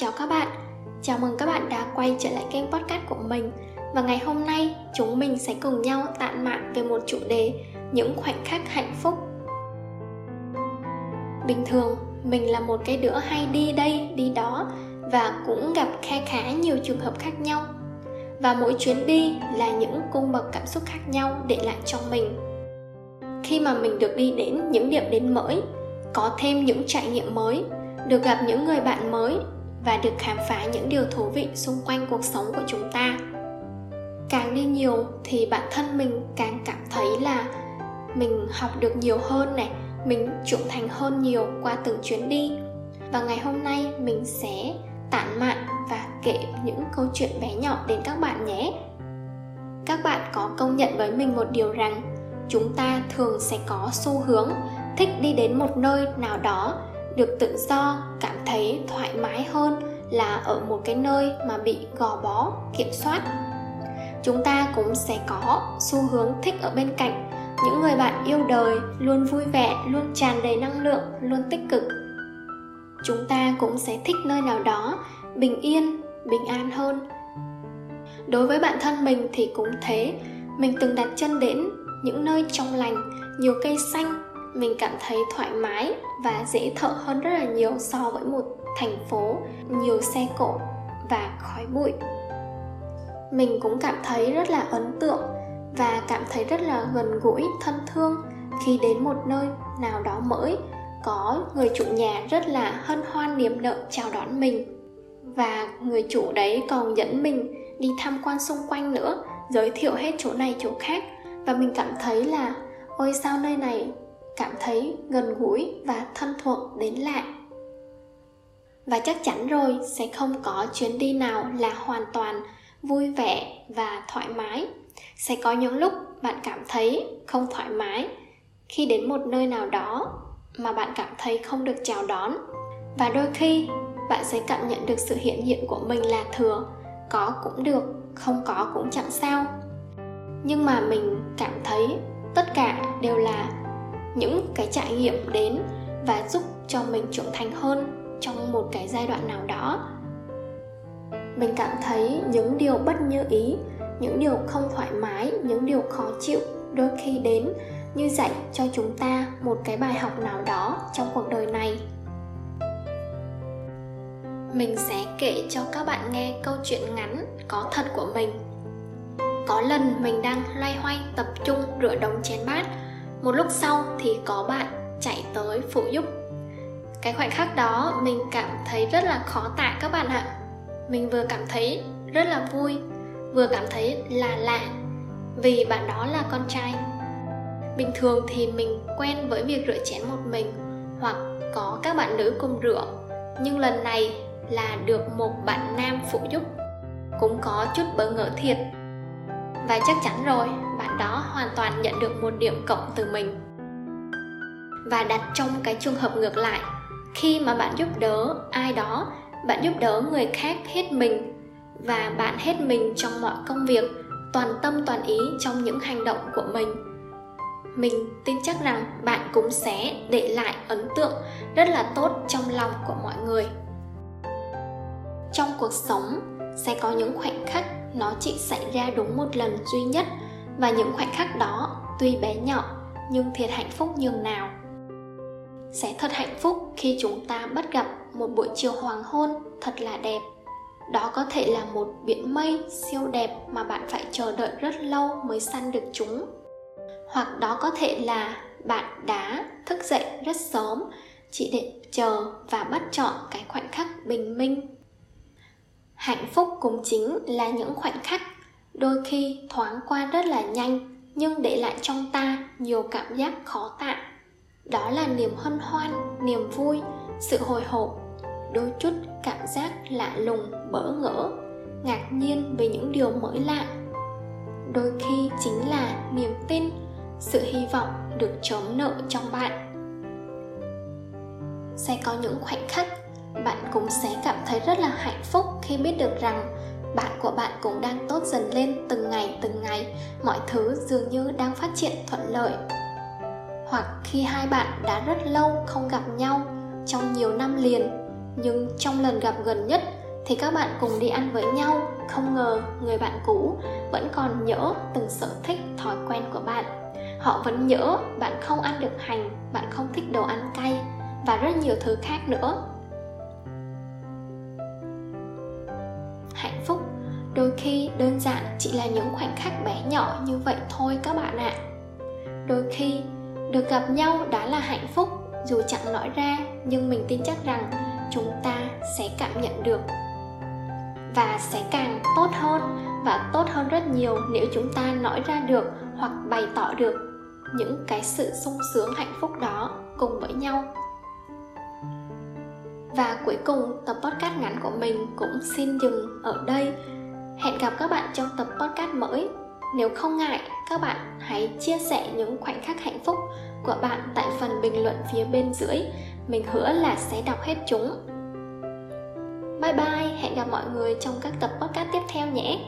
chào các bạn. Chào mừng các bạn đã quay trở lại kênh podcast của mình. Và ngày hôm nay, chúng mình sẽ cùng nhau tản mạn về một chủ đề, Những khoảnh khắc hạnh phúc. Bình thường, mình là một cái đứa hay đi đây, đi đó Và cũng gặp kha khá nhiều trường hợp khác nhau. Và mỗi chuyến đi là những cung bậc cảm xúc khác nhau để lại cho mình. Khi mà mình được đi đến những điểm đến mới, Có thêm những trải nghiệm mới, được gặp những người bạn mới và được khám phá những điều thú vị xung quanh cuộc sống của chúng ta. Càng đi nhiều thì bản thân mình càng cảm thấy là mình học được nhiều hơn này, mình trưởng thành hơn nhiều qua từng chuyến đi. Và ngày hôm nay mình sẽ tản mạn và kể những câu chuyện bé nhỏ đến các bạn nhé. Các bạn có công nhận với mình một điều rằng chúng ta thường sẽ có xu hướng thích đi đến một nơi nào đó được tự do, cảm thấy thoải mái hơn là ở một cái nơi mà bị gò bó, kiểm soát. Chúng ta cũng sẽ có xu hướng thích ở bên cạnh. Những người bạn yêu đời luôn vui vẻ, luôn tràn đầy năng lượng, luôn tích cực. Chúng ta cũng sẽ thích nơi nào đó bình yên, bình an hơn. Đối với bản thân mình thì cũng thế. Mình từng đặt chân đến những nơi trong lành, nhiều cây xanh mình cảm thấy thoải mái và dễ thở hơn rất là nhiều so với một thành phố, nhiều xe cộ và khói bụi. Mình cũng cảm thấy rất là ấn tượng và cảm thấy rất là gần gũi, thân thương khi đến một nơi nào đó mới, có người chủ nhà rất là hân hoan niềm nở chào đón mình và người chủ đấy còn dẫn mình đi tham quan xung quanh nữa, giới thiệu hết chỗ này chỗ khác và mình cảm thấy là, ôi, sao nơi này cảm thấy gần gũi và thân thuộc đến lạ. Và chắc chắn rồi, sẽ không có chuyến đi nào là hoàn toàn vui vẻ và thoải mái. Sẽ có những lúc bạn cảm thấy không thoải mái khi đến một nơi nào đó mà bạn cảm thấy không được chào đón. Và đôi khi, bạn sẽ cảm nhận được sự hiện diện của mình là thừa, có cũng được, không có cũng chẳng sao. Nhưng mà mình cảm thấy tất cả đều là những cái trải nghiệm đến và giúp cho mình trưởng thành hơn trong một cái giai đoạn nào đó. Mình cảm thấy những điều bất như ý, những điều không thoải mái, những điều khó chịu đôi khi đến như dạy cho chúng ta một cái bài học nào đó trong cuộc đời này. Mình sẽ kể cho các bạn nghe câu chuyện ngắn có thật của mình. Có lần mình đang loay hoay tập trung rửa đống chén bát một lúc sau thì có bạn chạy tới phụ giúp. Cái khoảnh khắc đó, mình cảm thấy rất là khó tả các bạn ạ. Mình vừa cảm thấy rất là vui, vừa cảm thấy là lạ, vì bạn đó là con trai. Bình thường thì mình quen với việc rửa chén một mình hoặc có các bạn nữ cùng rửa, nhưng lần này là được một bạn nam phụ giúp. Cũng có chút bỡ ngỡ thiệt và chắc chắn rồi, bạn đó hoàn toàn nhận được một điểm cộng từ mình. Và đặt trong cái trường hợp ngược lại, khi mà bạn giúp đỡ ai đó, bạn giúp đỡ người khác hết mình. Và bạn hết mình trong mọi công việc, toàn tâm toàn ý trong những hành động của mình. Mình tin chắc rằng bạn cũng sẽ để lại ấn tượng rất là tốt trong lòng của mọi người. Trong cuộc sống sẽ có những khoảnh khắc nó chỉ xảy ra đúng một lần duy nhất. Và những khoảnh khắc đó, tuy bé nhỏ, nhưng thiệt hạnh phúc nhường nào? Sẽ thật hạnh phúc khi chúng ta bắt gặp một buổi chiều hoàng hôn thật là đẹp. Đó có thể là một biển mây siêu đẹp mà bạn phải chờ đợi rất lâu mới săn được chúng. Hoặc đó có thể là bạn đã thức dậy rất sớm, chỉ để chờ và bắt chọn cái khoảnh khắc bình minh hạnh phúc cũng chính là những khoảnh khắc đôi khi thoáng qua rất là nhanh, nhưng để lại trong ta nhiều cảm giác khó tả. Đó là niềm hân hoan, niềm vui, sự hồi hộp, đôi chút cảm giác lạ lùng, bỡ ngỡ, ngạc nhiên về những điều mới lạ. Đôi khi chính là niềm tin, sự hy vọng được chống nợ trong bạn. Sẽ có những khoảnh khắc bạn cũng sẽ cảm thấy rất là hạnh phúc khi biết được rằng bạn của bạn cũng đang tốt dần lên từng ngày từng ngày. Mọi thứ dường như đang phát triển thuận lợi. Hoặc khi hai bạn đã rất lâu không gặp nhau, trong nhiều năm liền, nhưng trong lần gặp gần nhất thì các bạn cùng đi ăn với nhau, không ngờ người bạn cũ vẫn còn nhớ từng sở thích, thói quen của bạn. Họ vẫn nhớ bạn không ăn được hành, bạn không thích đồ ăn cay, và rất nhiều thứ khác nữa. Hạnh phúc. Đôi khi đơn giản chỉ là những khoảnh khắc bé nhỏ như vậy thôi các bạn ạ. Đôi khi được gặp nhau đã là hạnh phúc, dù chẳng nói ra, nhưng mình tin chắc rằng chúng ta sẽ cảm nhận được. Và sẽ càng tốt hơn, và tốt hơn rất nhiều nếu chúng ta nói ra được hoặc bày tỏ được những cái sự sung sướng hạnh phúc đó cùng với nhau và cuối cùng, tập podcast ngắn của mình cũng xin dừng ở đây. Hẹn gặp các bạn trong tập podcast mới. Nếu không ngại, các bạn hãy chia sẻ những khoảnh khắc hạnh phúc của bạn tại phần bình luận phía bên dưới. Mình hứa là sẽ đọc hết chúng. Bye bye, hẹn gặp mọi người trong các tập podcast tiếp theo nhé.